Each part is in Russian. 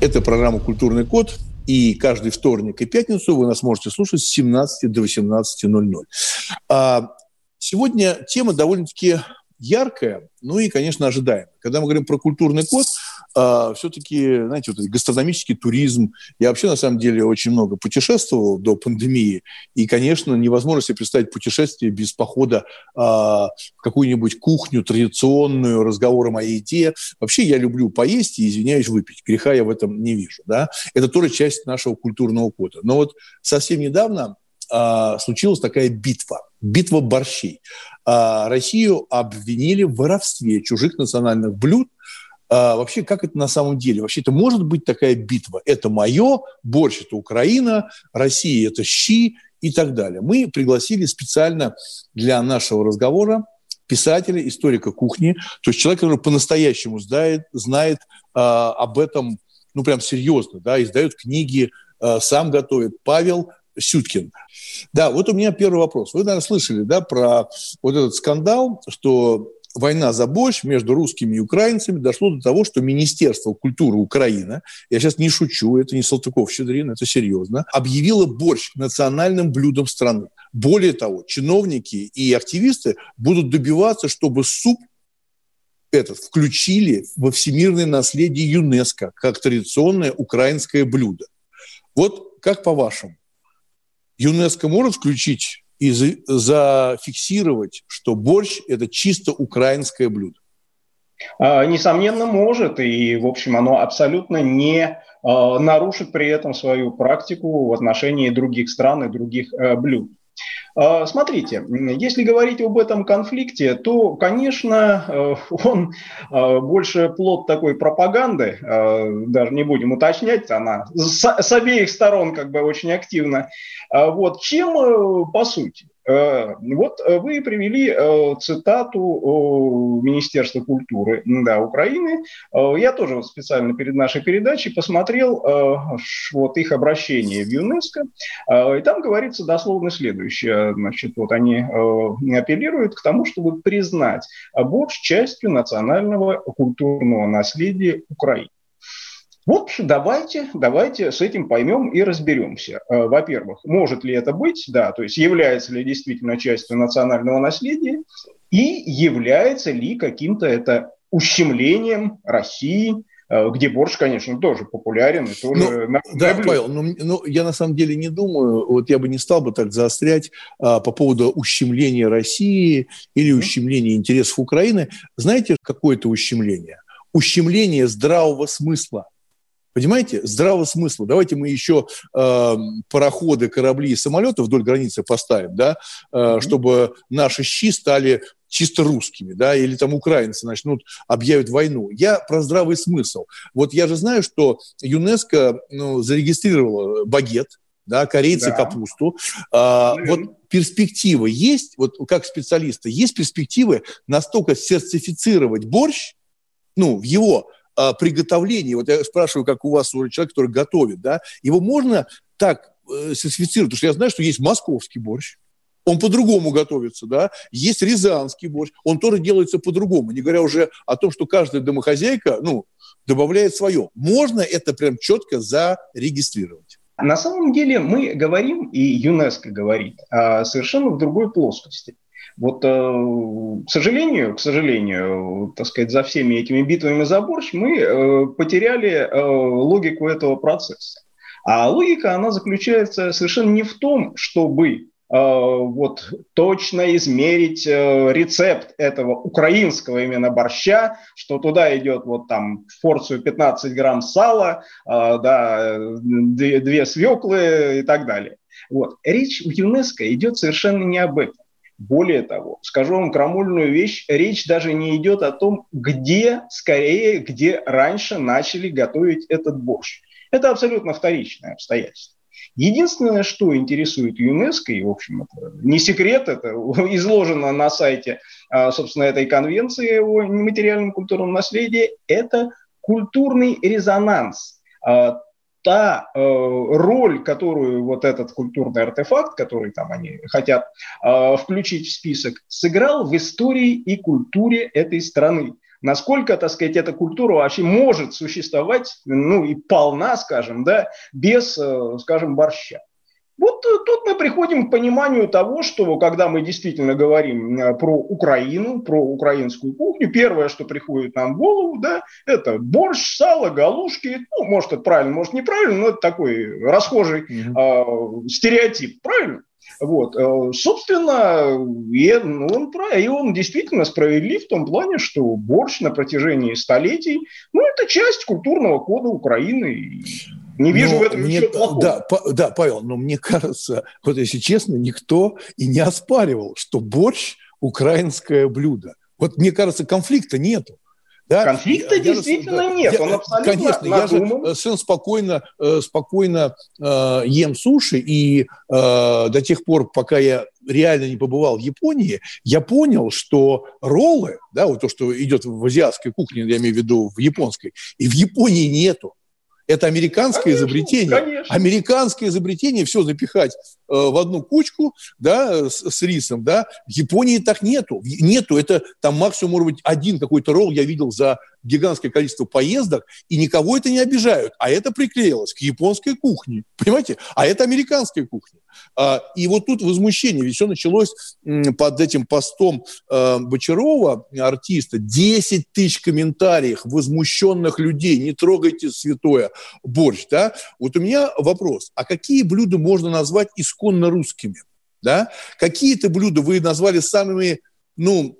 Это программа «Культурный код». И каждый вторник и пятницу вы нас можете слушать с 17 до 18.00. А сегодня тема довольно-таки яркая, ну и, конечно, ожидаемая. Когда мы говорим про культурный код, а, все-таки, знаете, вот гастрономический туризм. Я вообще, на самом деле, очень много путешествовал до пандемии. И, конечно, невозможно себе представить путешествие без похода а, в какую-нибудь кухню традиционную, разговором о еде. Вообще я люблю поесть и, извиняюсь, выпить. Греха я в этом не вижу. Да? Это тоже часть нашего культурного кода. Но вот совсем недавно а, случилась такая битва. Битва борщей. А, Россию обвинили в воровстве чужих национальных блюд – а, вообще, как это на самом деле? Вообще, это может быть такая битва. Это мое, борщ – это Украина, Россия – это щи и так далее. Мы пригласили специально для нашего разговора писателя, историка кухни, то есть человека, который по-настоящему знает, знает а, об этом, ну, прям серьезно, да, издает книги, а, сам готовит. Павел Сюткин. Да, вот у меня первый вопрос. Вы, наверное, слышали, да, про вот этот скандал, что война за борщ между русскими и украинцами дошло до того, что Министерство культуры Украины, я сейчас не шучу, это не Салтыков-Щедрин, это серьезно, объявило борщ национальным блюдом страны. Более того, чиновники и активисты будут добиваться, чтобы суп этот включили во всемирное наследие ЮНЕСКО как традиционное украинское блюдо. Вот как по-вашему, ЮНЕСКО может включить и зафиксировать, что борщ – это чисто украинское блюдо? А, несомненно, может. И, в общем, оно абсолютно не а, нарушит при этом свою практику в отношении других стран и других э, блюд. А, смотрите, если говорить об этом конфликте, то, конечно, э, он больше плод такой пропаганды, даже не будем уточнять, она с обеих сторон как бы очень активно а вот, чем э, по сути? Э, вот э, вы привели цитату Министерства культуры да, Украины. Я тоже специально перед нашей передачей посмотрел вот их обращение в ЮНЕСКО, и там говорится дословно следующее. Значит, вот они апеллируют к тому, чтобы признать борщ частью национального культурного наследия Украины. Вот давайте, давайте с этим поймем и разберемся. Э, во-первых, может ли это быть, да, то есть является ли действительно частью национального наследия и является ли каким-то это ущемлением России, э, где борщ, конечно, тоже популярен и тоже... Ну, да, Павел, но, ну, ну, я на самом деле не думаю, вот я бы не стал бы так заострять а, по поводу ущемления России или ущемления интересов Украины. Знаете, какое это ущемление? Ущемление здравого смысла. Понимаете, здравого смысла. Давайте мы еще э, пароходы, корабли и самолеты вдоль границы поставим, да, э, чтобы наши щи стали чисто русскими, да, или там украинцы начнут, объявят войну. Я про здравый смысл. Вот я же знаю, что ЮНЕСКО ну, зарегистрировала багет, да, корейцы да. капусту. А, вот перспективы есть, вот как специалиста, есть перспективы настолько сертифицировать борщ, ну, в его а, вот я спрашиваю, как у вас уже человек, который готовит, да, его можно так э, сертифицировать, потому что я знаю, что есть московский борщ, он по-другому готовится, да, есть рязанский борщ, он тоже делается по-другому, не говоря уже о том, что каждая домохозяйка, ну, добавляет свое. Можно это прям четко зарегистрировать. На самом деле мы говорим, и ЮНЕСКО говорит, совершенно в другой плоскости. Вот, э, к сожалению, к сожалению, так сказать, за всеми этими битвами за борщ мы э, потеряли э, логику этого процесса. А логика, она заключается совершенно не в том, чтобы вот точно измерить рецепт этого украинского именно борща, что туда идет вот там в порцию 15 грамм сала, да, две, свеклы и так далее. Вот. Речь в ЮНЕСКО идет совершенно не об этом. Более того, скажу вам крамольную вещь, речь даже не идет о том, где, скорее, где раньше начали готовить этот борщ. Это абсолютно вторичное обстоятельство. Единственное, что интересует ЮНЕСКО, и, в общем, это не секрет, это изложено на сайте, а, собственно, этой конвенции о нематериальном культурном наследии, это культурный резонанс а, та э, роль, которую вот этот культурный артефакт, который там они хотят э, включить в список, сыграл в истории и культуре этой страны. Насколько, так сказать, эта культура вообще может существовать, ну и полна, скажем, да, без, э, скажем, борща. Вот э, тут мы приходим к пониманию того, что когда мы действительно говорим э, про Украину, про украинскую кухню, первое, что приходит нам в голову, да, это борщ, сало, галушки. Ну, может, это правильно, может, неправильно, но это такой расхожий mm-hmm. э, стереотип, правильно? Вот, э, собственно, и ну, он, и он действительно справедлив в том плане, что борщ на протяжении столетий, ну, это часть культурного кода Украины. Не вижу но в этом ничего плохого. Да, по, да, Павел, но мне кажется, вот если честно, никто и не оспаривал, что борщ – украинское блюдо. Вот мне кажется, конфликта нету. Да? Конфликта я, действительно я, нет, я, он абсолютно Конечно, надуман. я же э, совершенно спокойно, э, спокойно э, ем суши, и э, до тех пор, пока я реально не побывал в Японии, я понял, что роллы, да, вот то, что идет в азиатской кухне, я имею в виду в японской, и в Японии нету. Это американское конечно, изобретение. Конечно. Американское изобретение, все запихать в одну кучку, да, с, с рисом, да. В Японии так нету. Нету. Это там максимум, может быть, один какой-то ролл я видел за гигантское количество поездок, и никого это не обижают. А это приклеилось к японской кухне, понимаете? А это американская кухня. А, и вот тут возмущение, ведь все началось под этим постом а, Бочарова, артиста, 10 тысяч комментариев возмущенных людей, не трогайте святое, борщ, да? Вот у меня вопрос, а какие блюда можно назвать исконно русскими? Да? Какие-то блюда вы назвали самыми, ну,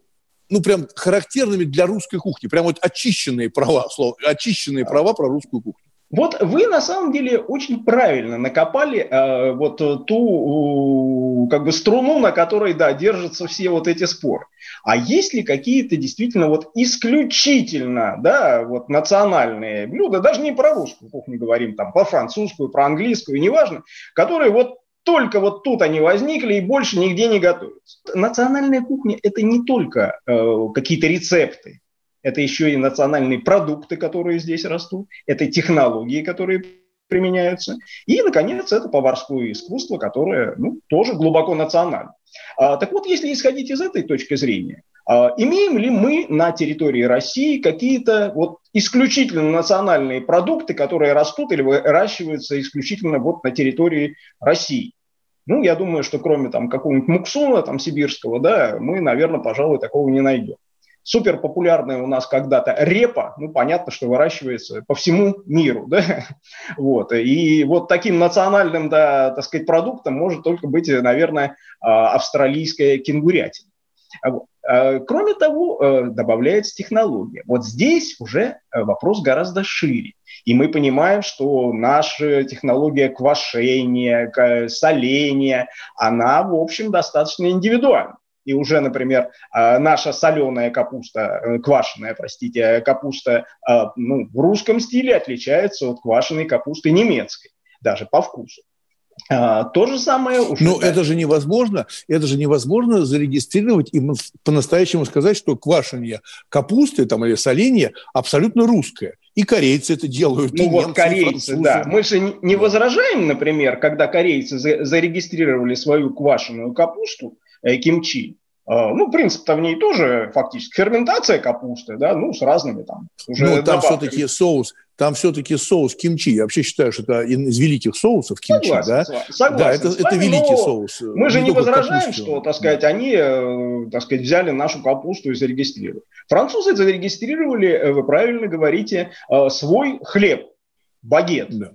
ну, прям характерными для русской кухни, прям вот очищенные права, слово, очищенные права про русскую кухню. Вот вы на самом деле очень правильно накопали э, вот ту э, как бы струну, на которой да держатся все вот эти споры. А есть ли какие-то действительно вот исключительно да вот национальные блюда, даже не про русскую кухню говорим, там про французскую, про английскую, неважно, которые вот только вот тут они возникли и больше нигде не готовятся. Национальная кухня – это не только э, какие-то рецепты, это еще и национальные продукты, которые здесь растут, это технологии, которые применяются, и, наконец, это поварское искусство, которое ну, тоже глубоко национально. А, так вот, если исходить из этой точки зрения, имеем ли мы на территории России какие-то вот исключительно национальные продукты, которые растут или выращиваются исключительно вот на территории России? Ну, я думаю, что кроме там какого-нибудь муксуна там сибирского, да, мы, наверное, пожалуй, такого не найдем. Супер популярная у нас когда-то репа, ну, понятно, что выращивается по всему миру, да, вот, и вот таким национальным, да, так сказать, продуктом может только быть, наверное, а, австралийская кенгурятина. А, кроме того, э, добавляется технология. Вот здесь уже э, вопрос гораздо шире. И мы понимаем, что наша технология квашения, соления, она, в общем, достаточно индивидуальна. И уже, например, а, наша соленая капуста, э, квашеная, простите, капуста ну, в русском стиле отличается от квашеной капусты немецкой, даже по вкусу. А, то же самое... Уж Но это же невозможно, это же невозможно зарегистрировать и по-настоящему сказать, что квашение капусты там, или соление абсолютно русское. И корейцы это делают. Ну вот немцы, корейцы, да. Мы же не возражаем, например, когда корейцы зарегистрировали свою квашеную капусту, э, кимчи, а, ну, принцип-то в ней тоже фактически ферментация капусты, да, ну, с разными там уже Ну, там все-таки соус, там все-таки соус кимчи. Я вообще считаю, что это из великих соусов кимчи, согласен, да? Согласен, да, это, это великий соус. Мы же не, не возражаем, что, так сказать, они, э, так сказать, взяли нашу капусту и зарегистрировали. Французы зарегистрировали, э, вы правильно говорите, э, свой хлеб, багет. Да.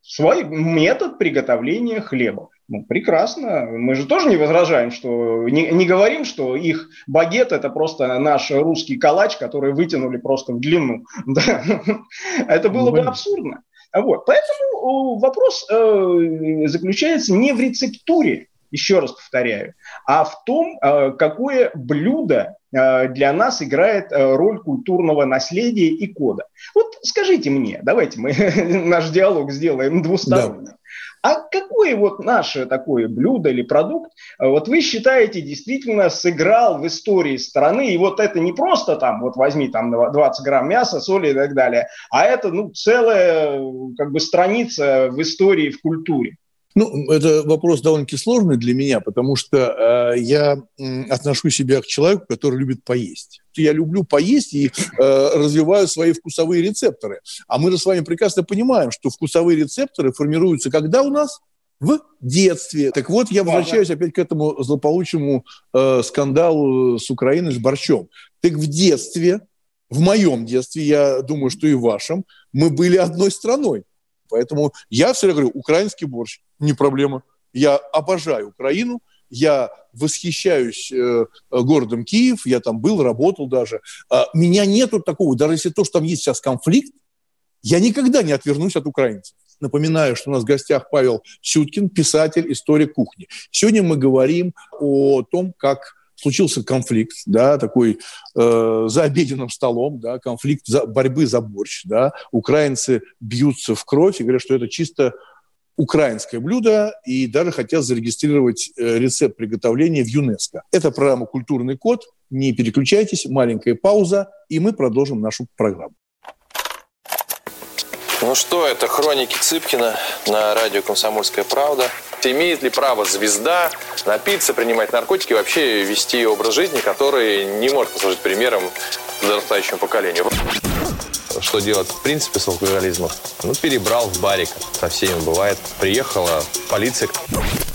Свой метод приготовления хлеба. Ну, прекрасно. Мы же тоже не возражаем, что не, не говорим, что их багет это просто наш русский калач, который вытянули просто в длину. Да. Это было бы абсурдно. Вот. Поэтому вопрос э, заключается не в рецептуре, еще раз повторяю, а в том, э, какое блюдо для нас играет роль культурного наследия и кода. Вот скажите мне, давайте мы наш диалог сделаем двусторонним. Да. А какое вот наше такое блюдо или продукт, вот вы считаете, действительно сыграл в истории страны, и вот это не просто там, вот возьми там 20 грамм мяса, соли и так далее, а это, ну, целая как бы страница в истории, в культуре? Ну, это вопрос довольно-таки сложный для меня, потому что э, я э, отношу себя к человеку, который любит поесть. Я люблю поесть и э, развиваю свои вкусовые рецепторы. А мы же с вами прекрасно понимаем, что вкусовые рецепторы формируются когда у нас? в детстве. Так вот, я возвращаюсь опять к этому злополучному э, скандалу с Украиной, с борщом. Так в детстве, в моем детстве, я думаю, что и в вашем, мы были одной страной. Поэтому я все время говорю, украинский борщ не проблема. Я обожаю Украину, я восхищаюсь э, городом Киев, я там был, работал даже. А, меня нету такого, даже если то, что там есть сейчас конфликт, я никогда не отвернусь от украинцев. Напоминаю, что у нас в гостях Павел Сюткин, писатель, историк кухни. Сегодня мы говорим о том, как случился конфликт, да, такой э, за обеденным столом, да, конфликт за, борьбы за борщ, да, украинцы бьются в кровь и говорят, что это чисто украинское блюдо и даже хотят зарегистрировать э, рецепт приготовления в ЮНЕСКО. Это программа «Культурный код». Не переключайтесь, маленькая пауза, и мы продолжим нашу программу. Ну что, это хроники Цыпкина на радио «Комсомольская правда». Имеет ли право звезда напиться, принимать наркотики вообще вести образ жизни, который не может послужить примером подрастающему поколению? Что делать в принципе с алкоголизмом? Ну, перебрал в барик. Со всеми бывает. Приехала полиция.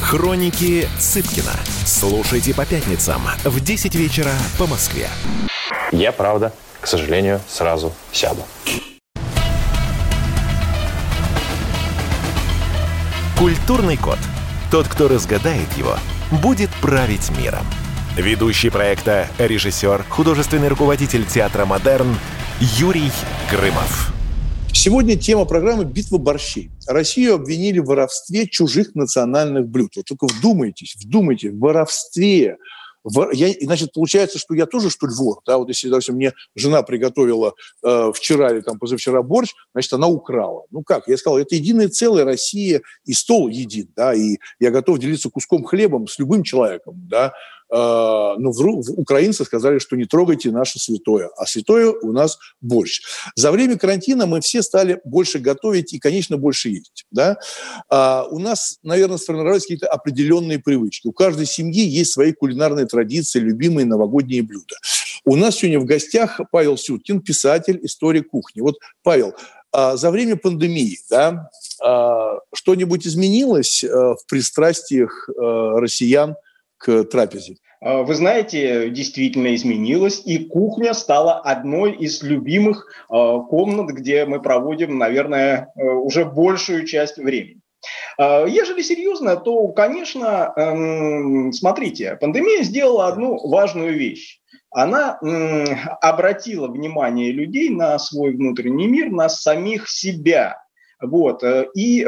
Хроники Цыпкина. Слушайте по пятницам в 10 вечера по Москве. Я, правда, к сожалению, сразу сяду. Культурный код. Тот, кто разгадает его, будет править миром. Ведущий проекта, режиссер, художественный руководитель театра «Модерн» Юрий Грымов. Сегодня тема программы «Битва борщей». Россию обвинили в воровстве чужих национальных блюд. Вот только вдумайтесь, вдумайтесь, в воровстве я, значит, получается, что я тоже, что ли, вор, да, вот если, допустим, мне жена приготовила э, вчера или там позавчера борщ, значит, она украла. Ну как? Я сказал, это единая целая Россия, и стол един, да, и я готов делиться куском хлебом с любым человеком, да, ну, украинцы сказали, что не трогайте наше святое, а святое у нас борщ. За время карантина мы все стали больше готовить и, конечно, больше есть. Да? А у нас, наверное, сформировались какие-то определенные привычки. У каждой семьи есть свои кулинарные традиции, любимые новогодние блюда. У нас сегодня в гостях Павел Сюткин, писатель, историк кухни. Вот, Павел, а за время пандемии да, что-нибудь изменилось э, в пристрастиях э, россиян к трапезе? А, вы знаете, действительно изменилось, и кухня стала одной из любимых а, комнат, где мы проводим, наверное, э, уже большую часть времени. А, ежели серьезно, то, конечно, эм, смотрите, пандемия сделала одну важную вещь. Она обратила внимание людей на свой внутренний мир, на самих себя – вот. Э, и э,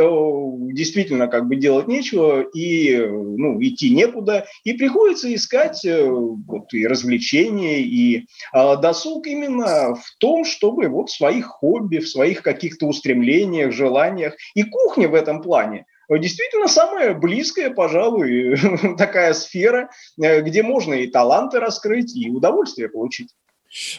действительно как бы делать нечего, и ну, идти некуда, и приходится искать э, вот, и развлечения, и досуг именно в том, чтобы вот в своих хобби, в своих каких-то устремлениях, желаниях. И кухня в этом плане действительно самая близкая, пожалуй, такая сфера, где можно и таланты раскрыть, и удовольствие получить.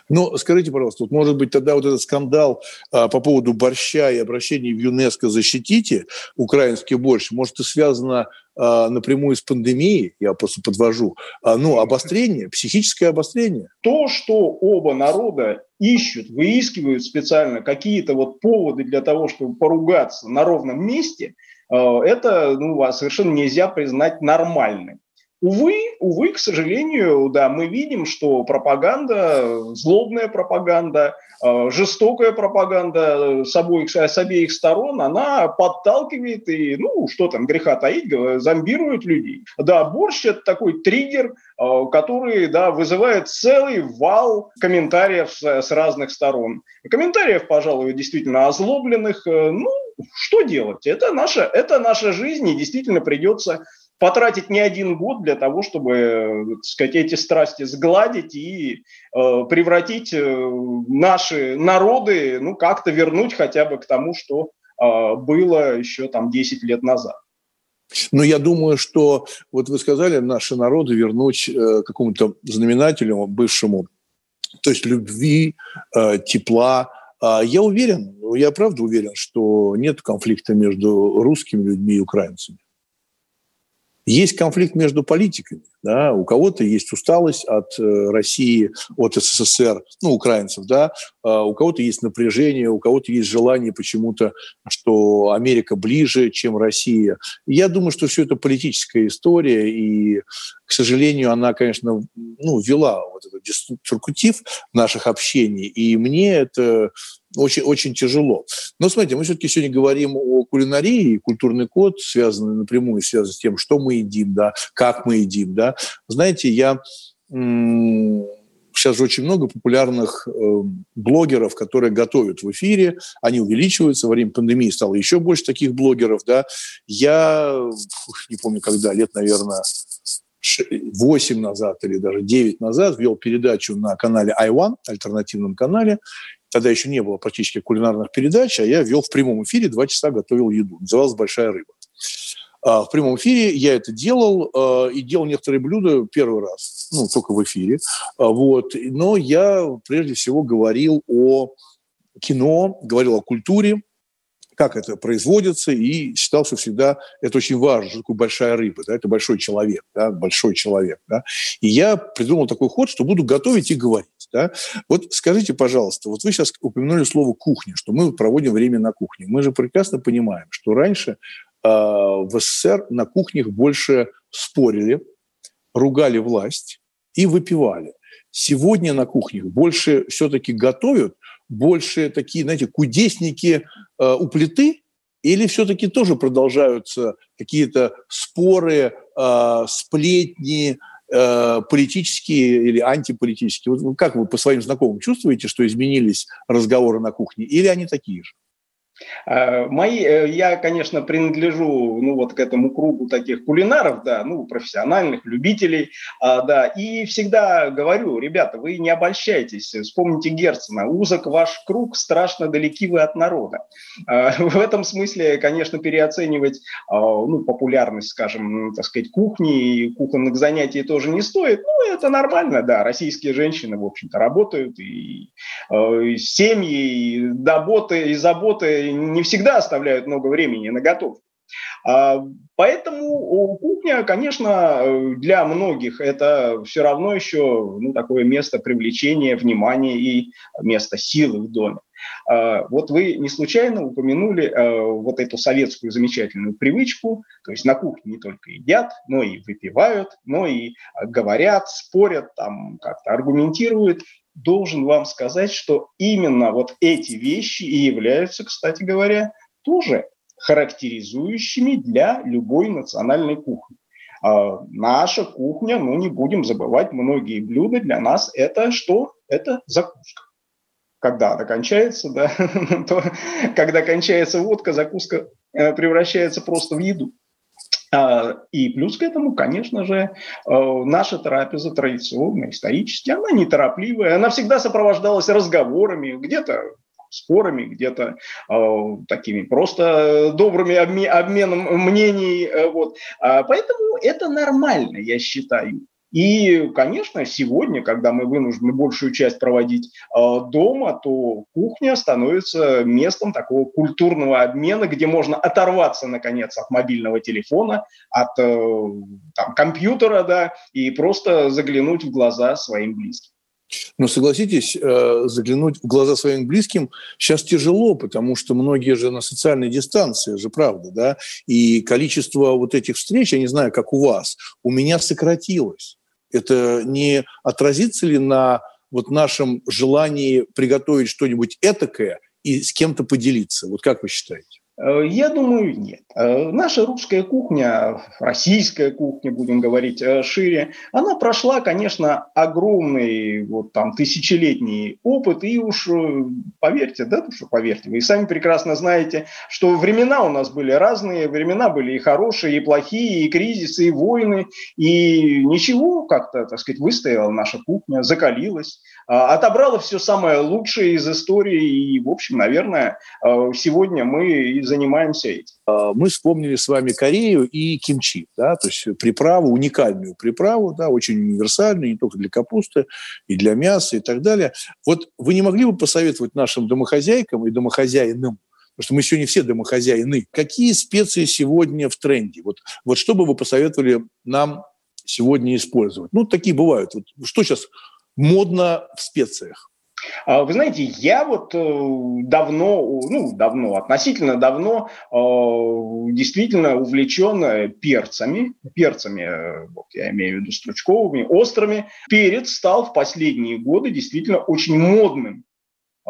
Ну, скажите, пожалуйста, вот, может быть, тогда вот этот скандал а, по поводу борща и обращения в ЮНЕСКО «Защитите украинский борщ», может, и связано а, напрямую с пандемией, я просто подвожу, а, ну, обострение, психическое обострение. То, что оба народа ищут, выискивают специально какие-то вот поводы для того, чтобы поругаться на ровном месте, а, это ну, совершенно нельзя признать нормальным. Увы, увы, к сожалению, да, мы видим, что пропаганда, злобная пропаганда, э, жестокая пропаганда с обоих, с обеих сторон, она подталкивает и, ну, что там, греха таить, зомбирует людей. Да, борщ – это такой триггер, э, который, да, вызывает целый вал комментариев с, разных сторон. Комментариев, пожалуй, действительно озлобленных. Э, ну, что делать? Это наша, это наша жизнь, и действительно придется потратить не один год для того, чтобы, так сказать, эти страсти сгладить и э, превратить э, наши народы, ну, как-то вернуть хотя бы к тому, что э, было еще там 10 лет назад. Но я думаю, что, вот вы сказали, наши народы вернуть э, какому-то знаменателю бывшему, то есть любви, э, тепла. Э, я уверен, я правда уверен, что нет конфликта между русскими людьми и украинцами. Есть конфликт между политиками. Да? У кого-то есть усталость от э, России, от СССР, ну, украинцев, да? А у кого-то есть напряжение, у кого-то есть желание почему-то, что Америка ближе, чем Россия. Я думаю, что все это политическая история, и, к сожалению, она, конечно, ну, вела вот этот деструктив наших общений, и мне это очень, очень тяжело. Но смотрите, мы все-таки сегодня говорим о кулинарии, культурный код связан напрямую связан с тем, что мы едим, да, как мы едим, да. Знаете, я сейчас же очень много популярных э, блогеров, которые готовят в эфире, они увеличиваются, во время пандемии стало еще больше таких блогеров, да. Я, не помню когда, лет, наверное, 8 назад или даже 9 назад вел передачу на канале i1, альтернативном канале, Тогда еще не было практически кулинарных передач, а я вел в прямом эфире, два часа готовил еду. Называлась «Большая рыба». А, в прямом эфире я это делал а, и делал некоторые блюда первый раз, ну, только в эфире. А, вот. Но я прежде всего говорил о кино, говорил о культуре, как это производится, и считал, что всегда это очень важно, что такое большая рыба, да, это большой человек, да, большой человек. Да. И я придумал такой ход, что буду готовить и говорить. Да. Вот скажите, пожалуйста, вот вы сейчас упомянули слово «кухня», что мы проводим время на кухне. Мы же прекрасно понимаем, что раньше в СССР на кухнях больше спорили, ругали власть и выпивали. Сегодня на кухнях больше все-таки готовят, больше такие, знаете, кудесники э, у плиты, или все-таки тоже продолжаются какие-то споры, э, сплетни, э, политические или антиполитические? Вот как вы по своим знакомым чувствуете, что изменились разговоры на кухне, или они такие же? А, мои, э, я, конечно, принадлежу, ну, вот к этому кругу таких кулинаров, да, ну, профессиональных, любителей, а, да, и всегда говорю, ребята, вы не обольщайтесь, вспомните Герцена, узок ваш круг, страшно далеки вы от народа. А, в этом смысле, конечно, переоценивать, ну, популярность, скажем, так сказать, кухни и кухонных занятий тоже не стоит, ну, это нормально, да, российские женщины, в общем-то, работают, и, и семьи, и заботы, и заботы не всегда оставляют много времени на готовку. А, поэтому кухня, конечно, для многих это все равно еще ну, такое место привлечения внимания и место силы в доме. А, вот вы не случайно упомянули а, вот эту советскую замечательную привычку, то есть на кухне не только едят, но и выпивают, но и говорят, спорят, там как-то аргументируют должен вам сказать, что именно вот эти вещи и являются, кстати говоря, тоже характеризующими для любой национальной кухни. А наша кухня, ну не будем забывать, многие блюда для нас это что? Это закуска. Когда она кончается, да, то когда кончается водка, закуска э, превращается просто в еду. А, и плюс к этому, конечно же, э, наша трапеза традиционная, исторически, она неторопливая, она всегда сопровождалась разговорами, где-то спорами, где-то э, такими просто добрыми обмен, обменом мнений. Э, вот. А, поэтому это нормально, я считаю. И, конечно, сегодня, когда мы вынуждены большую часть проводить э, дома, то кухня становится местом такого культурного обмена, где можно оторваться, наконец, от мобильного телефона, от э, там, компьютера, да, и просто заглянуть в глаза своим близким. Но согласитесь, э, заглянуть в глаза своим близким сейчас тяжело, потому что многие же на социальной дистанции, же правда, да, и количество вот этих встреч, я не знаю, как у вас, у меня сократилось. Это не отразится ли на вот нашем желании приготовить что-нибудь этакое и с кем-то поделиться? Вот как вы считаете? Э, я думаю, нет. Э, наша русская кухня, российская кухня, будем говорить э, шире, она прошла, конечно, огромный вот там тысячелетний опыт, и уж поверьте, да, что поверьте, вы сами прекрасно знаете, что времена у нас были разные, времена были и хорошие, и плохие, и кризисы, и войны, и ничего как-то, так сказать, выстояла наша кухня, закалилась, отобрала все самое лучшее из истории, и, в общем, наверное, сегодня мы из занимаемся этим. А, мы вспомнили с вами Корею и кимчи, да, то есть приправу, уникальную приправу, да, очень универсальную, не только для капусты, и для мяса и так далее. Вот вы не могли бы посоветовать нашим домохозяйкам и домохозяинам, потому что мы сегодня все домохозяины, какие специи сегодня в тренде? Вот, вот что бы вы посоветовали нам сегодня использовать? Ну, такие бывают. Вот что сейчас модно в специях? А, вы знаете, я вот э, давно, ну, давно, относительно давно э, действительно увлечен перцами, перцами, э, вот я имею в виду стручковыми, острыми. Перец стал в последние годы действительно очень модным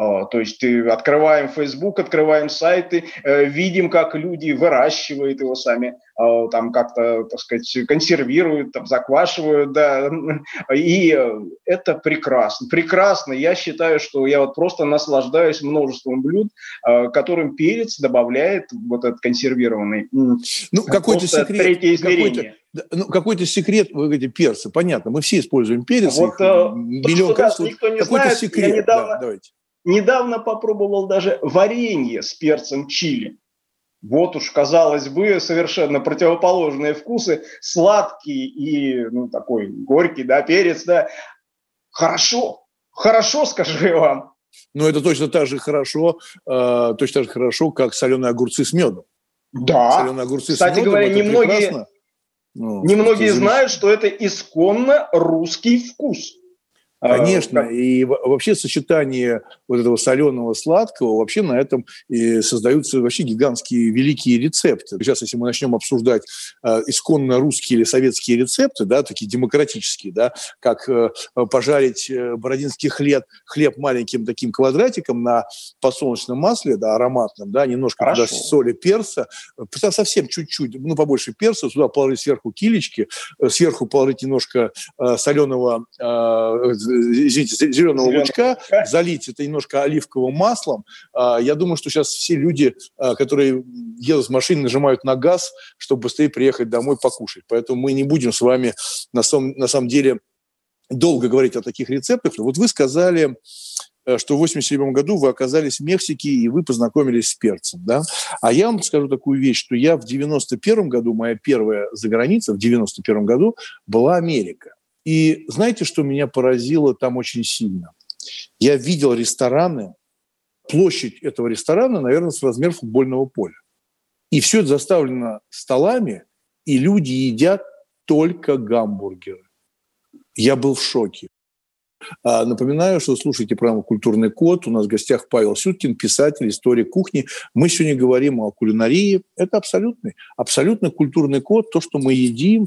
то есть открываем Facebook, открываем сайты, э, видим, как люди выращивают его сами, а, там как-то, так сказать, консервируют, там, заквашивают, да, и это прекрасно, прекрасно. Я считаю, что я вот просто наслаждаюсь множеством блюд, а, которым перец добавляет вот этот консервированный. Ну, какой-то секрет, какой-то, ну, какой-то секрет, вы говорите, перцы, понятно, мы все используем перец, вот, их, э, миллион то, что, да, никто не какой-то знает, секрет, я недавно, да, давайте. Недавно попробовал даже варенье с перцем чили. Вот уж, казалось бы, совершенно противоположные вкусы. Сладкий и ну, такой горький, да, перец, да. Хорошо, хорошо, скажу я вам. Ну, это точно так же хорошо, э, точно так же хорошо, как соленые огурцы с медом. Да. Соленые огурцы Кстати с медом, говоря, немногие, ну, немногие знают, что это исконно русский вкус. А, Конечно, и вообще сочетание вот этого соленого сладкого, вообще на этом и создаются вообще гигантские великие рецепты. Сейчас, если мы начнем обсуждать э, исконно русские или советские рецепты, да, такие демократические, да, как э, пожарить э, бородинский хлеб, хлеб маленьким таким квадратиком на подсолнечном масле, да, ароматном, да, немножко Хорошо. туда соли, перца, совсем чуть-чуть, ну, побольше перца, туда положить сверху килечки, э, сверху положить немножко э, соленого э, извините, зеленого лучка, залить это немножко оливковым маслом. А, я думаю, что сейчас все люди, а, которые едут с машины, нажимают на газ, чтобы быстрее приехать домой покушать. Поэтому мы не будем с вами на самом, на самом деле долго говорить о таких рецептах. Вот вы сказали, э, что в 87 году вы оказались в Мексике, и вы познакомились с перцем, да? А я вам скажу такую вещь, что я в 91 году, моя первая заграница в 91 году была Америка. И знаете, что меня поразило там очень сильно? Я видел рестораны, площадь этого ресторана, наверное, с размер футбольного поля. И все это заставлено столами, и люди едят только гамбургеры. Я был в шоке. А, напоминаю, что слушайте программу «Культурный код». У нас в гостях Павел Сюткин, писатель, историк кухни. Мы сегодня говорим о кулинарии. Это абсолютный, абсолютно культурный код. То, что мы едим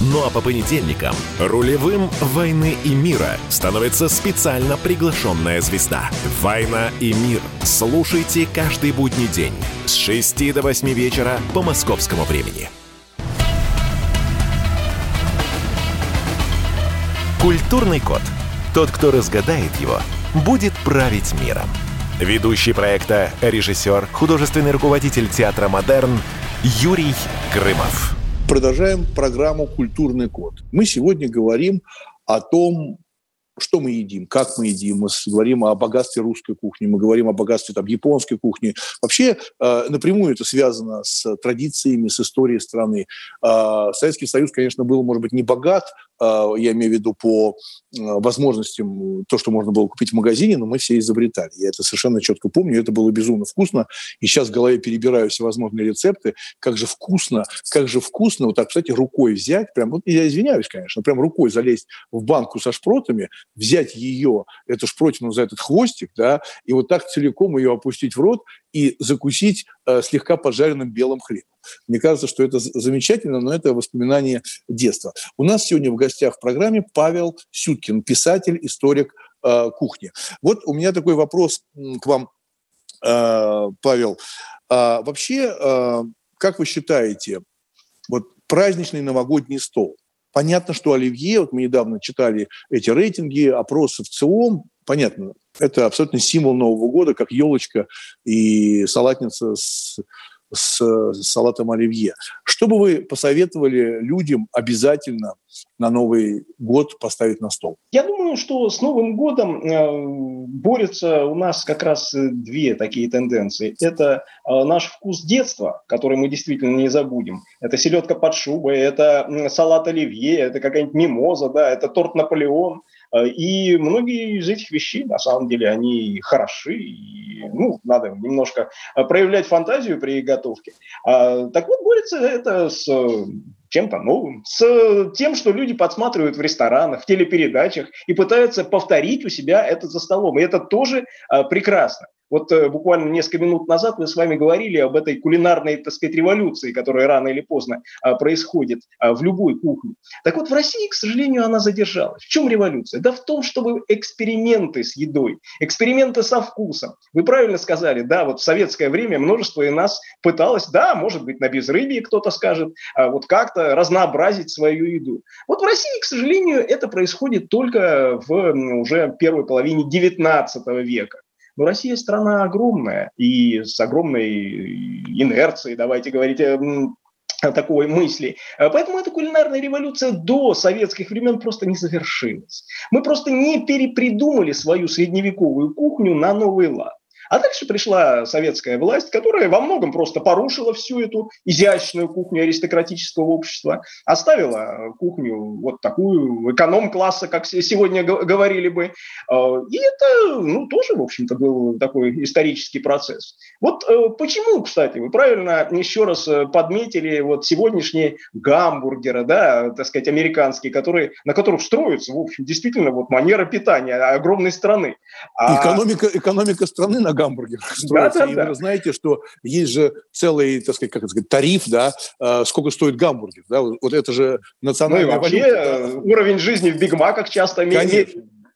Ну а по понедельникам рулевым «Войны и мира» становится специально приглашенная звезда. «Война и мир». Слушайте каждый будний день с 6 до 8 вечера по московскому времени. Культурный код. Тот, кто разгадает его, будет править миром. Ведущий проекта, режиссер, художественный руководитель театра «Модерн» Юрий Грымов. Продолжаем программу «Культурный код». Мы сегодня говорим о том, что мы едим, как мы едим, мы говорим о богатстве русской кухни, мы говорим о богатстве там, японской кухни. Вообще э, напрямую это связано с традициями, с историей страны. Э, Советский Союз, конечно, был, может быть, не богат, я имею в виду по э, возможностям, то, что можно было купить в магазине, но мы все изобретали. Я это совершенно четко помню, это было безумно вкусно. И сейчас в голове перебираю всевозможные рецепты. Как же вкусно, как же вкусно, вот так, кстати, рукой взять, прям, вот я извиняюсь, конечно, прям рукой залезть в банку со шпротами, взять ее, эту шпротину за этот хвостик, да, и вот так целиком ее опустить в рот и закусить слегка поджаренным белым хлебом. Мне кажется, что это замечательно, но это воспоминание детства. У нас сегодня в гостях в программе Павел Сюткин, писатель, историк э, кухни. Вот у меня такой вопрос к вам, э, Павел. А, вообще, э, как вы считаете, вот праздничный новогодний стол – Понятно, что Оливье, вот мы недавно читали эти рейтинги, опросы в ЦИОМ, понятно, это абсолютно символ Нового года, как елочка и салатница с с салатом оливье. Что бы вы посоветовали людям обязательно на Новый год поставить на стол? Я думаю, что с Новым годом э, борются у нас как раз две такие тенденции. Это э, наш вкус детства, который мы действительно не забудем. Это селедка под шубой, это салат оливье, это какая-нибудь мимоза, да, это торт Наполеон – и многие из этих вещей, на самом деле, они хороши. И, ну, надо немножко э, проявлять фантазию при готовке. А, так вот, борется это с чем-то новым, с тем, что люди подсматривают в ресторанах, в телепередачах и пытаются повторить у себя это за столом. И это тоже прекрасно. Вот э, буквально несколько минут назад мы с вами говорили об этой кулинарной, так сказать, революции, которая рано или поздно а, происходит а, в любой кухне. Так вот, в России, к сожалению, она задержалась. В чем революция? Да в том, чтобы эксперименты с едой, эксперименты со вкусом. Вы правильно сказали, да, вот в советское время множество и нас пыталось, да, может быть, на безрыбье кто-то скажет, а вот как-то разнообразить свою еду. Вот в России, к сожалению, это происходит только в уже первой половине XIX века. Но Россия страна огромная и с огромной инерцией, давайте говорить, эм, такой мысли. Поэтому эта кулинарная революция до советских времен просто не завершилась. Мы просто не перепридумали свою средневековую кухню на новый лад. А дальше пришла советская власть, которая во многом просто порушила всю эту изящную кухню аристократического общества, оставила кухню вот такую эконом-класса, как сегодня говорили бы. А, и это, ну, тоже, в общем-то, был такой исторический процесс. Вот э, почему, кстати, вы правильно еще раз э, подметили вот сегодняшние гамбургеры, да, так сказать, американские, которые, на которых строятся, в общем, действительно вот манера питания огромной страны. А... Экономика, экономика страны на гамбургерах строится. Да, да, и вы знаете, что есть же целый, так сказать, как это сказать, тариф, да, э, сколько стоит гамбургер. Да? Вот это же национальная ну и вообще, валюта. Да? уровень жизни в Биг Маках часто менее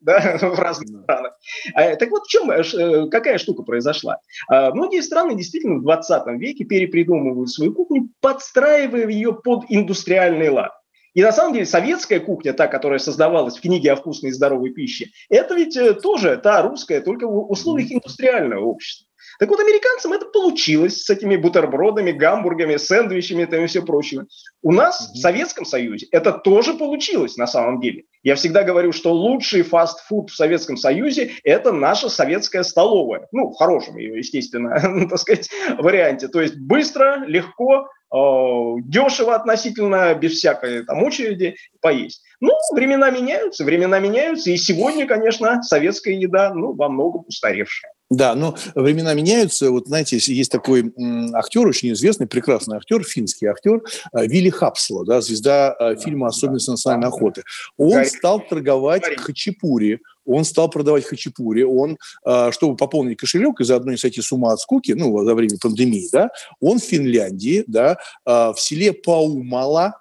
да, в разных странах. А, так вот, в чем, э, э, какая штука произошла? А, многие страны действительно в 20 веке перепридумывают свою кухню, подстраивая ее под индустриальный лад. И на самом деле советская кухня, та, которая создавалась в книге о вкусной и здоровой пище, это ведь э, тоже та русская, только в условиях индустриального общества. Так вот, американцам это получилось с этими бутербродами, гамбургами, сэндвичами и все прочее. У нас mm-hmm. в Советском Союзе это тоже получилось на самом деле. Я всегда говорю, что лучший фастфуд в Советском Союзе – это наша советская столовая. Ну, в хорошем ее, естественно, так сказать, варианте. То есть быстро, легко, дешево относительно, без всякой там очереди поесть. Ну, времена меняются, времена меняются, и сегодня, конечно, советская еда, ну, во многом устаревшая. Да, но времена меняются. Вот, знаете, есть такой актер, очень известный, прекрасный актер, финский актер, э, Вилли Хапсло, да, звезда э, фильма «Особенности национальной охоты». Он стал торговать хачапури, он стал продавать хачапури, он, э, чтобы пополнить кошелек и заодно не сойти с ума от скуки, ну, за время пандемии, да, он в Финляндии, да, в селе Паумала,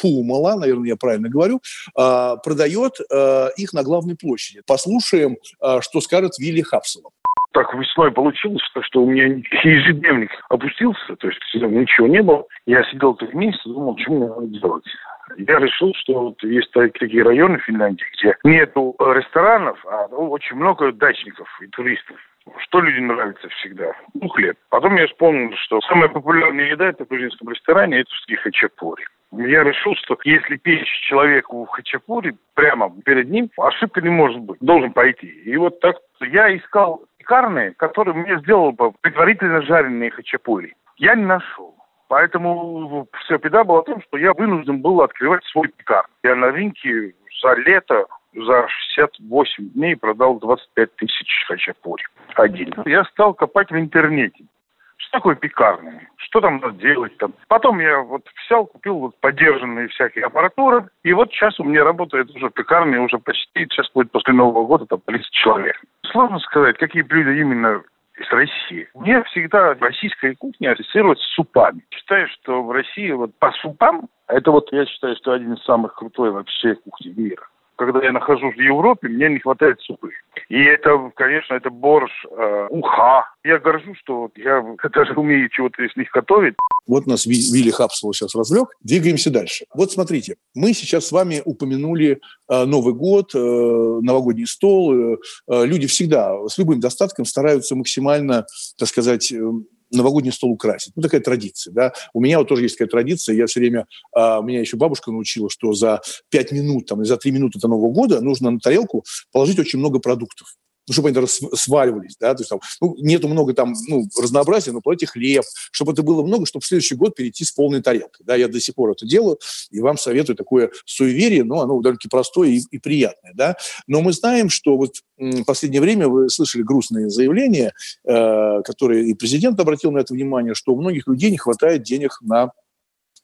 Пумала, наверное, я правильно говорю, продает их на главной площади. Послушаем, что скажет Вилли Хапсела так весной получилось, что, что у меня ежедневник опустился, то есть ничего не было. Я сидел так месяц, думал, что мне надо делать. Я решил, что вот есть такие районы в Финляндии, где нету ресторанов, а ну, очень много дачников и туристов. Что людям нравится всегда? Ну, хлеб. Потом я вспомнил, что самая популярная еда это в грузинском ресторане, это все-таки хачапури. Я решил, что если печь человеку хачапури прямо перед ним, ошибка не может быть, должен пойти. И вот так я искал пекарные, который мне сделал бы предварительно жареные хачапури. Я не нашел. Поэтому вся беда была в том, что я вынужден был открывать свой пекар. Я на рынке за лето, за 68 дней продал 25 тысяч хачапури. Один. Я стал копать в интернете. Что такое пекарня? Что там надо делать там? Потом я вот взял, купил вот поддержанные всякие аппаратуры. И вот сейчас у меня работает уже пекарня уже почти, сейчас будет после Нового года, там 30 человек. Сложно сказать, какие блюда именно из России. Мне всегда российская кухня ассоциируется с супами. Считаю, что в России вот по супам, это вот я считаю, что один из самых крутой вообще кухни мира когда я нахожусь в Европе, мне не хватает супы. И это, конечно, это борщ, э, уха. Я горжусь, что я даже умею чего-то из них готовить. Вот нас Вилли Хапсел сейчас развлек. Двигаемся дальше. Вот смотрите, мы сейчас с вами упомянули э, Новый год, э, новогодний стол. Э, люди всегда с любым достатком стараются максимально, так сказать, э, новогодний стол украсить. Ну, такая традиция, да. У меня вот тоже есть такая традиция. Я все время, а, меня еще бабушка научила, что за 5 минут там, и за 3 минуты до Нового года нужно на тарелку положить очень много продуктов ну, чтобы они сваливались, да, то есть там, ну, нету много там, ну, разнообразия, но платите хлеб, чтобы это было много, чтобы в следующий год перейти с полной тарелкой, да, я до сих пор это делаю, и вам советую такое суеверие, но оно довольно-таки простое и, и приятное, да, но мы знаем, что вот в последнее время вы слышали грустные заявления, э, которые и президент обратил на это внимание, что у многих людей не хватает денег на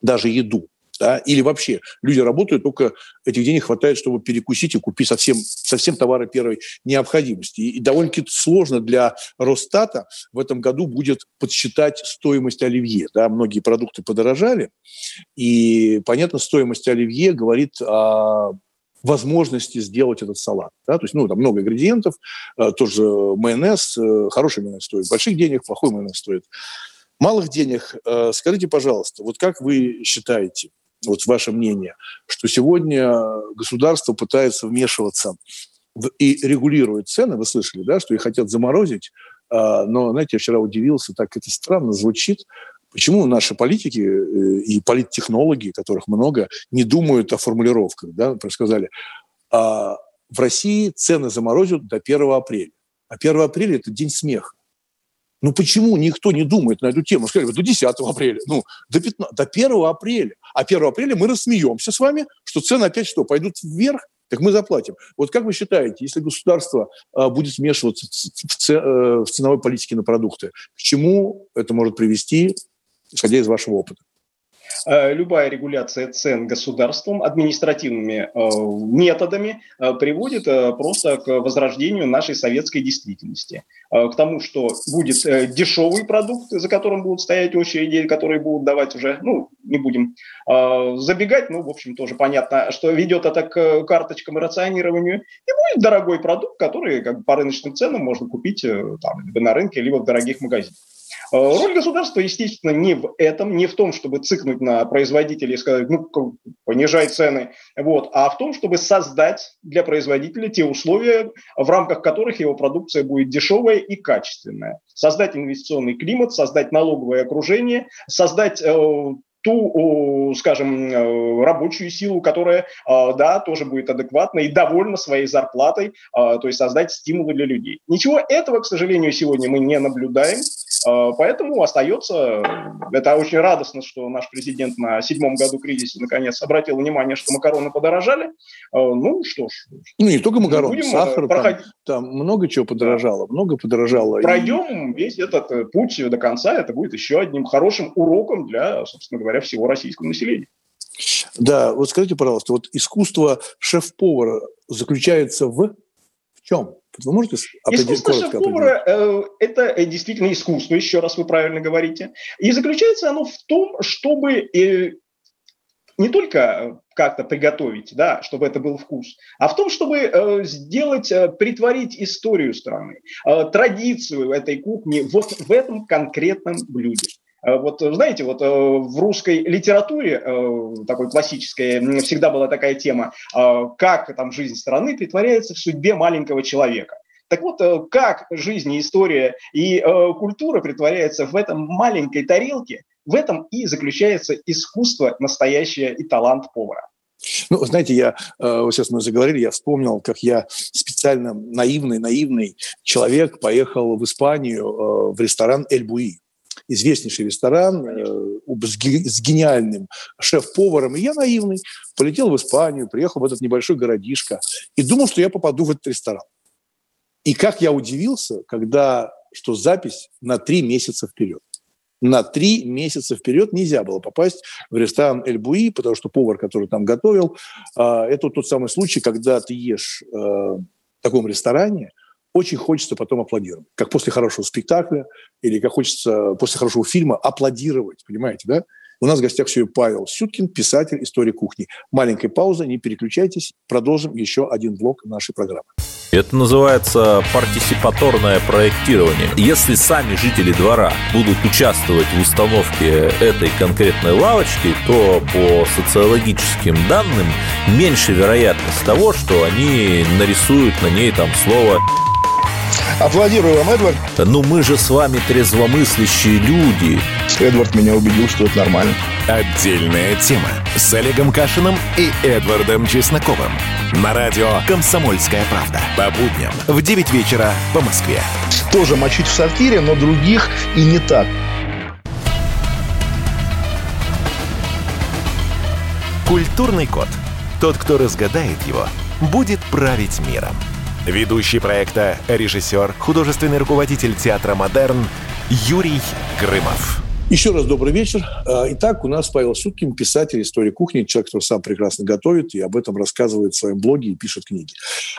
даже еду, да, или вообще люди работают, только этих денег хватает, чтобы перекусить и купить совсем, совсем товары первой необходимости. И, довольно-таки сложно для Росстата в этом году будет подсчитать стоимость оливье. Да, многие продукты подорожали, и, понятно, стоимость оливье говорит о возможности сделать этот салат. Да? То есть, ну, там много ингредиентов, э, тоже майонез, э, хороший майонез стоит больших денег, плохой майонез стоит малых денег. Э, скажите, пожалуйста, вот как вы считаете, вот ваше мнение, что сегодня государство пытается вмешиваться и регулирует цены, вы слышали, да, что их хотят заморозить, а, но, знаете, я вчера удивился, так это странно звучит, Почему наши политики э, и политтехнологи, которых много, не думают о формулировках? Да? Например, сказали, а в России цены заморозят до 1 апреля. А 1 апреля – это день смеха. Ну почему никто не думает на эту тему? Сказали, до 10 апреля, ну, до, 15, до 1 апреля. А 1 апреля мы рассмеемся с вами, что цены опять что, пойдут вверх? Так мы заплатим. Вот как вы считаете, если государство а, будет вмешиваться в, ц, э, в ценовой политике на продукты, к чему это может привести, исходя из вашего опыта? Э, любая регуляция цен государством административными э, методами э, приводит просто к возрождению нашей советской действительности. К тому, что будет дешевый продукт, за которым будут стоять очереди, которые будут давать уже, ну, не будем забегать, ну, в общем, тоже понятно, что ведет это к карточкам и рационированию. И будет дорогой продукт, который как бы, по рыночным ценам можно купить там, либо на рынке, либо в дорогих магазинах. Э, роль государства, естественно, не в этом, не в том, чтобы цикнуть на производителей и сказать, ну, понижай цены, вот, а в том, чтобы создать для производителя те условия, в рамках которых его продукция будет дешевая и качественная. Создать инвестиционный климат, создать налоговое окружение, создать э, ту, скажем, э, рабочую силу, которая, да, тоже будет адекватна и довольна своей зарплатой, то есть создать стимулы для людей. Ничего этого, к сожалению, сегодня мы не наблюдаем. Поэтому остается, это очень радостно, что наш президент на седьмом году кризиса наконец обратил внимание, что макароны подорожали. Ну что ж. Ну не только макароны, сахар, проходить. там, там много чего подорожало, много подорожало. Пройдем и... весь этот путь до конца, это будет еще одним хорошим уроком для, собственно говоря, всего российского населения. Да, вот скажите, пожалуйста, вот искусство шеф-повара заключается в, в чем? Вы можете Искусство шеф-повара э, – это э, действительно искусство, еще раз вы правильно говорите. И заключается оно в том, чтобы э, не только как-то приготовить, да, чтобы это был вкус, а в том, чтобы э, сделать, э, притворить историю страны, э, традицию этой кухни вот в этом конкретном блюде. Э, вот знаете, вот э, в русской литературе э, такой классической всегда была такая тема, как там жизнь страны притворяется в судьбе маленького человека. Так вот, как жизнь, история и культура притворяются в этом маленькой тарелке, в этом и заключается искусство настоящее и талант повара. Ну, знаете, я, вот сейчас мы заговорили, я вспомнил, как я специально наивный, наивный человек поехал в Испанию в ресторан «Эль Буи» известнейший ресторан э, с гениальным шеф-поваром. И я наивный полетел в Испанию, приехал в этот небольшой городишко и думал, что я попаду в этот ресторан. И как я удивился, когда что запись на три месяца вперед. На три месяца вперед нельзя было попасть в ресторан Эль Буи, потому что повар, который там готовил, э, это тот самый случай, когда ты ешь э, в таком ресторане – очень хочется потом аплодировать. Как после хорошего спектакля или как хочется после хорошего фильма аплодировать, понимаете, да? У нас в гостях сегодня Павел Сюткин, писатель истории кухни. Маленькая пауза, не переключайтесь, продолжим еще один блок нашей программы. Это называется партисипаторное проектирование. Если сами жители двора будут участвовать в установке этой конкретной лавочки, то по социологическим данным меньше вероятность того, что они нарисуют на ней там слово Аплодирую вам, Эдвард. Ну мы же с вами трезвомыслящие люди. Эдвард меня убедил, что это нормально. Отдельная тема с Олегом Кашиным и Эдвардом Чесноковым. На радио «Комсомольская правда». По будням в 9 вечера по Москве. Тоже мочить в сортире, но других и не так. Культурный код. Тот, кто разгадает его, будет править миром. Ведущий проекта, режиссер, художественный руководитель театра «Модерн» Юрий Грымов. Еще раз добрый вечер. А, итак, у нас Павел Суткин, писатель истории кухни, человек, который сам прекрасно готовит и об этом рассказывает в своем блоге и пишет книги.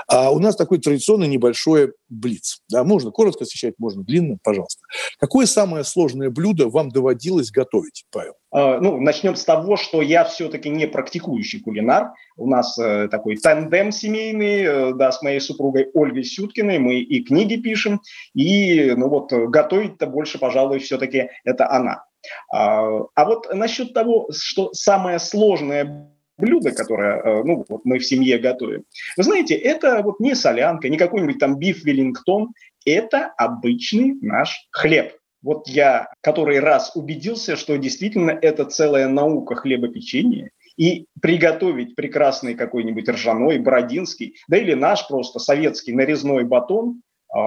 А у нас такой традиционный небольшой блиц. Да, можно коротко освещать, можно длинно, пожалуйста. Какое самое сложное блюдо вам доводилось готовить, Павел? А, ну, начнем с того, что я все-таки не практикующий кулинар. У нас э, такой тандем семейный, э, да, с моей супругой Ольгой Сюткиной. Мы и книги пишем, и, ну вот, готовить-то больше, пожалуй, все-таки это она. А, а вот насчет того, что самое сложное блюдо, которое э, ну, вот мы в семье готовим. Вы знаете, это вот не солянка, не какой-нибудь там биф Веллингтон, это обычный наш хлеб. Вот я который раз убедился, что действительно это целая наука хлебопечения, и приготовить прекрасный какой-нибудь ржаной, бородинский, да или наш просто советский нарезной батон, э,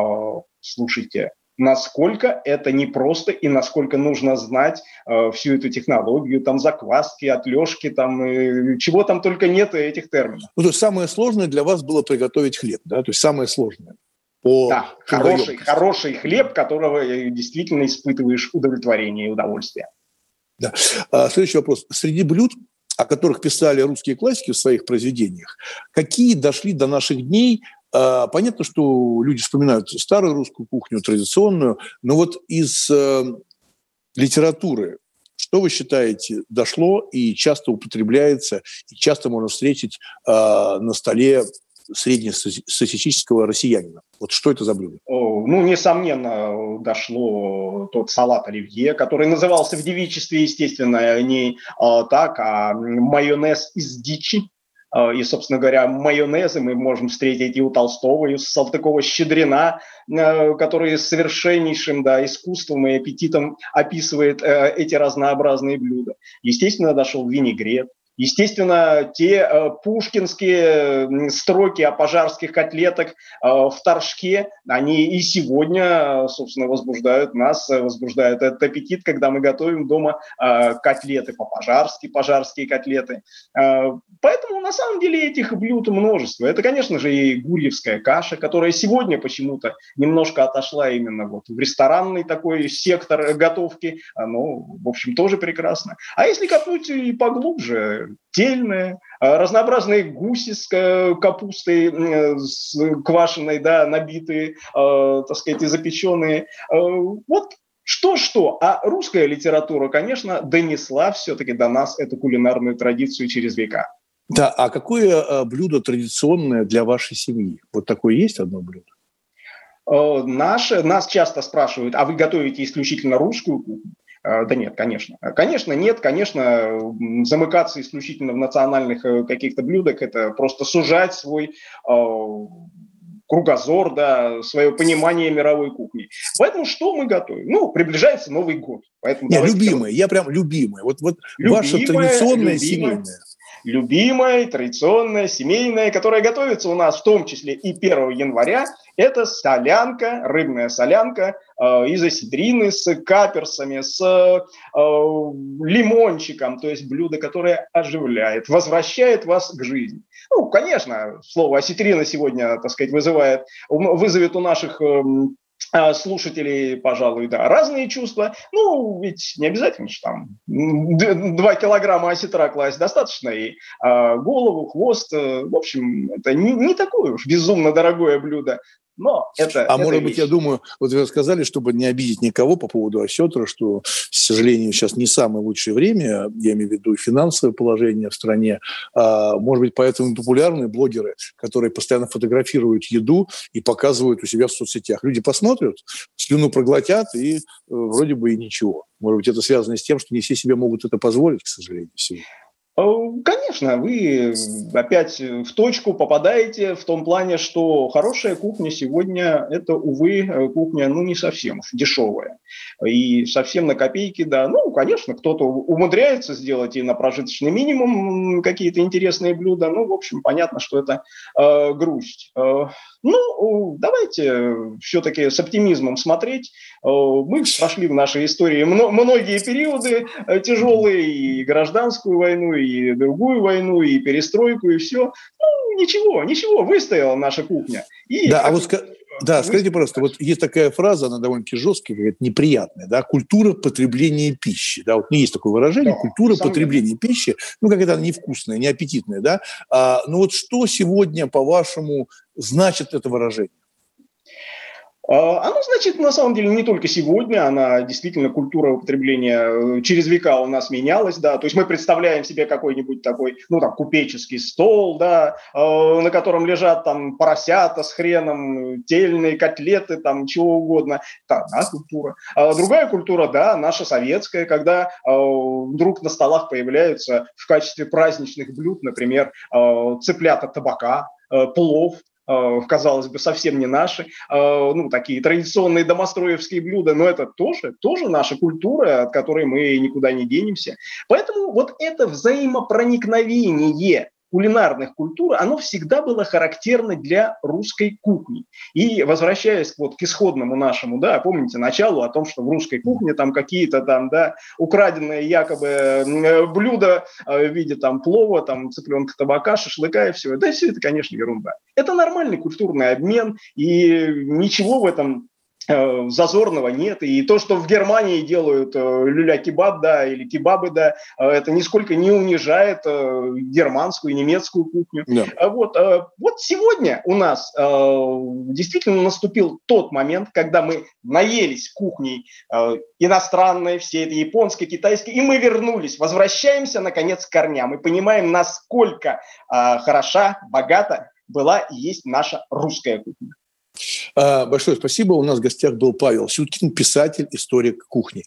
слушайте, насколько это непросто и насколько нужно знать э, всю эту технологию, там закваски, отлежки, там э, чего там только нет этих терминов. Ну, то есть самое сложное для вас было приготовить хлеб, да? То есть самое сложное по да, хороший, хороший хлеб, которого действительно испытываешь удовлетворение и удовольствие. Да. А, следующий вопрос. Среди блюд, о которых писали русские классики в своих произведениях, какие дошли до наших дней? А, понятно, что люди вспоминают старую русскую кухню, традиционную, но вот из э, литературы что вы считаете дошло и часто употребляется, и часто можно встретить э, на столе среднестатистического россиянина? Вот что это за блюдо? Ну, несомненно, дошло тот салат оливье, который назывался в девичестве, естественно, не а, так, а майонез из дичи. А, и, собственно говоря, майонезы мы можем встретить и у Толстого, и у Салтыкова-Щедрина, а, который совершеннейшим да, искусством и аппетитом описывает э, эти разнообразные блюда. Естественно, дошел винегрет, Естественно, те э, пушкинские строки о пожарских котлетах э, в Торжке, они и сегодня, собственно, возбуждают нас, возбуждают этот аппетит, когда мы готовим дома э, котлеты по-пожарски, пожарские котлеты. Э, поэтому, на самом деле, этих блюд множество. Это, конечно же, и гурьевская каша, которая сегодня почему-то немножко отошла именно вот в ресторанный такой сектор готовки. Ну, в общем, тоже прекрасно. А если копнуть и поглубже, тельное, а, разнообразные гуси с капустой с квашеной, да, набитые, э, так сказать, и запеченные. Э, вот что-что, а русская литература, конечно, донесла все-таки до нас эту кулинарную традицию через века. Да, а какое э, блюдо традиционное для вашей семьи? Вот такое есть одно блюдо? Наше, нас часто спрашивают, а вы готовите исключительно русскую кухню? А, да нет, конечно. Конечно, нет. Конечно, замыкаться исключительно в национальных э, каких-то блюдах – это просто сужать свой а, кругозор, да, свое понимание мировой кухни. Поэтому что мы готовим? Ну, приближается Новый год. Поэтому Нет, любимые, я прям любимый. Вот, вот любимая, ваша традиционная любимая. семейная любимая, традиционная, семейная, которая готовится у нас в том числе и 1 января, это солянка, рыбная солянка э, из осетрины с каперсами, с э, лимончиком, то есть блюдо, которое оживляет, возвращает вас к жизни. Ну, конечно, слово осетрина сегодня, так сказать, вызывает, вызовет у наших э, а, слушателей, пожалуй, да, разные чувства. Ну, ведь не обязательно же там 2 килограмма осетра класть, достаточно и а, голову, хвост. Э, в общем, это не, не такое уж безумно дорогое блюдо. Но это, а это может вещь. быть, я думаю, вот вы сказали, чтобы не обидеть никого по поводу осетра, что, к сожалению, сейчас не самое лучшее время, я имею в виду и финансовое положение в стране. А, может быть, поэтому популярные блогеры, которые постоянно фотографируют еду и показывают у себя в соцсетях. Люди посмотрят, слюну проглотят, и э, вроде бы и ничего. Может быть, это связано с тем, что не все себе могут это позволить, к сожалению, сегодня. Э, конечно, вы опять в точку попадаете в том плане, что хорошая кухня сегодня – это, увы, кухня ну, не совсем дешевая. И совсем на копейки, да. Ну, конечно, кто-то умудряется сделать и на прожиточный минимум какие-то интересные блюда. Ну, в общем, понятно, что это э, грусть. Э, ну, давайте все-таки с оптимизмом смотреть. Э, мы прошли в нашей истории многие периоды э, тяжелые, и гражданскую войну, и другую войну, и перестройку, и все. Ну, ничего, ничего, выстояла наша кухня. И да, а вот да, скажите, пожалуйста, вот есть такая фраза, она довольно-таки жесткая, говорит, неприятная, да, культура потребления пищи, да, вот не есть такое выражение, да, культура потребления пищи, ну, как это невкусная, неаппетитная, да, а, ну вот что сегодня, по-вашему, значит это выражение? А, оно значит, на самом деле, не только сегодня, она действительно, культура употребления э, через века у нас менялась, да, то есть мы представляем себе какой-нибудь такой, ну, там, купеческий стол, да, э, на котором лежат там поросята с хреном, тельные котлеты, там, чего угодно, это одна культура. А другая культура, да, наша советская, когда э, вдруг на столах появляются в качестве праздничных блюд, например, цыплята табака, плов, казалось бы, совсем не наши, э, ну, такие традиционные домостроевские блюда, но это тоже, тоже наша культура, от которой мы никуда не денемся. Поэтому вот это взаимопроникновение кулинарных культур, оно всегда было характерно для русской кухни. И возвращаясь вот к исходному нашему, да, помните началу о том, что в русской кухне там какие-то там, да, украденные якобы блюда э, в виде там плова, там цыпленка табака, шашлыка и все. Да, все это, конечно, ерунда. Это нормальный культурный обмен, и ничего в этом Э, зазорного нет. И то, что в Германии делают э, люля-кебаб, да, или кебабы, да, э, это нисколько не унижает германскую и немецкую кухню. Да. Вот, вот сегодня у нас действительно наступил тот момент, когда мы наелись кухней иностранной, все это японской, китайской, и мы вернулись, возвращаемся, наконец, к корням и понимаем, насколько хороша, богата была и есть наша русская кухня. А, большое спасибо. У нас в гостях был Павел Сюткин, писатель, историк кухни.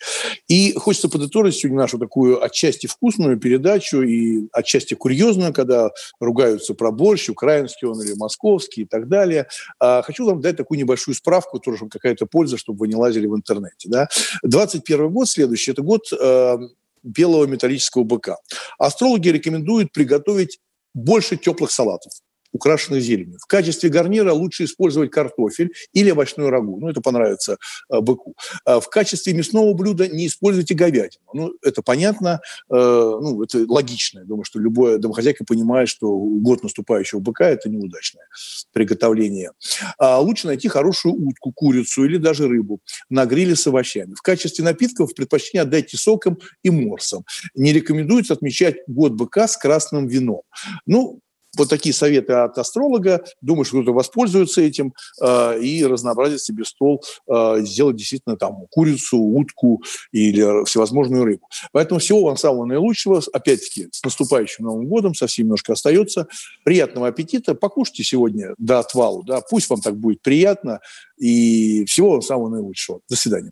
И хочется подытожить сегодня нашу такую отчасти вкусную передачу и отчасти курьезную, когда ругаются про борщ, украинский он или московский и так далее. А, хочу вам дать такую небольшую справку, тоже какая-то польза, чтобы вы не лазили в интернете. Да? 21 год следующий, это год э, белого металлического быка. Астрологи рекомендуют приготовить больше теплых салатов украшенных зеленью. В качестве гарнира лучше использовать картофель или овощную рагу. Ну, это понравится э, быку. Э, в качестве мясного блюда не используйте говядину. Ну, это понятно, э, ну, это логично. Я думаю, что любая домохозяйка понимает, что год наступающего быка – это неудачное приготовление. А лучше найти хорошую утку, курицу или даже рыбу на гриле с овощами. В качестве напитков предпочтение отдайте соком и морсом. Не рекомендуется отмечать год быка с красным вином. Ну, вот такие советы от астролога. Думаю, что кто-то воспользуется этим э, и разнообразит себе стол, э, сделать действительно там курицу, утку или всевозможную рыбу. Поэтому всего вам самого наилучшего. Опять-таки, с наступающим Новым годом совсем немножко остается. Приятного аппетита. Покушайте сегодня до отвалу. Да? Пусть вам так будет приятно. И всего вам самого наилучшего. До свидания.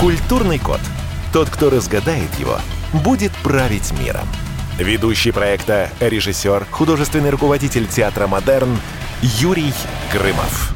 Культурный код. Тот, кто разгадает его – будет править миром. Ведущий проекта, режиссер, художественный руководитель театра «Модерн» Юрий Грымов.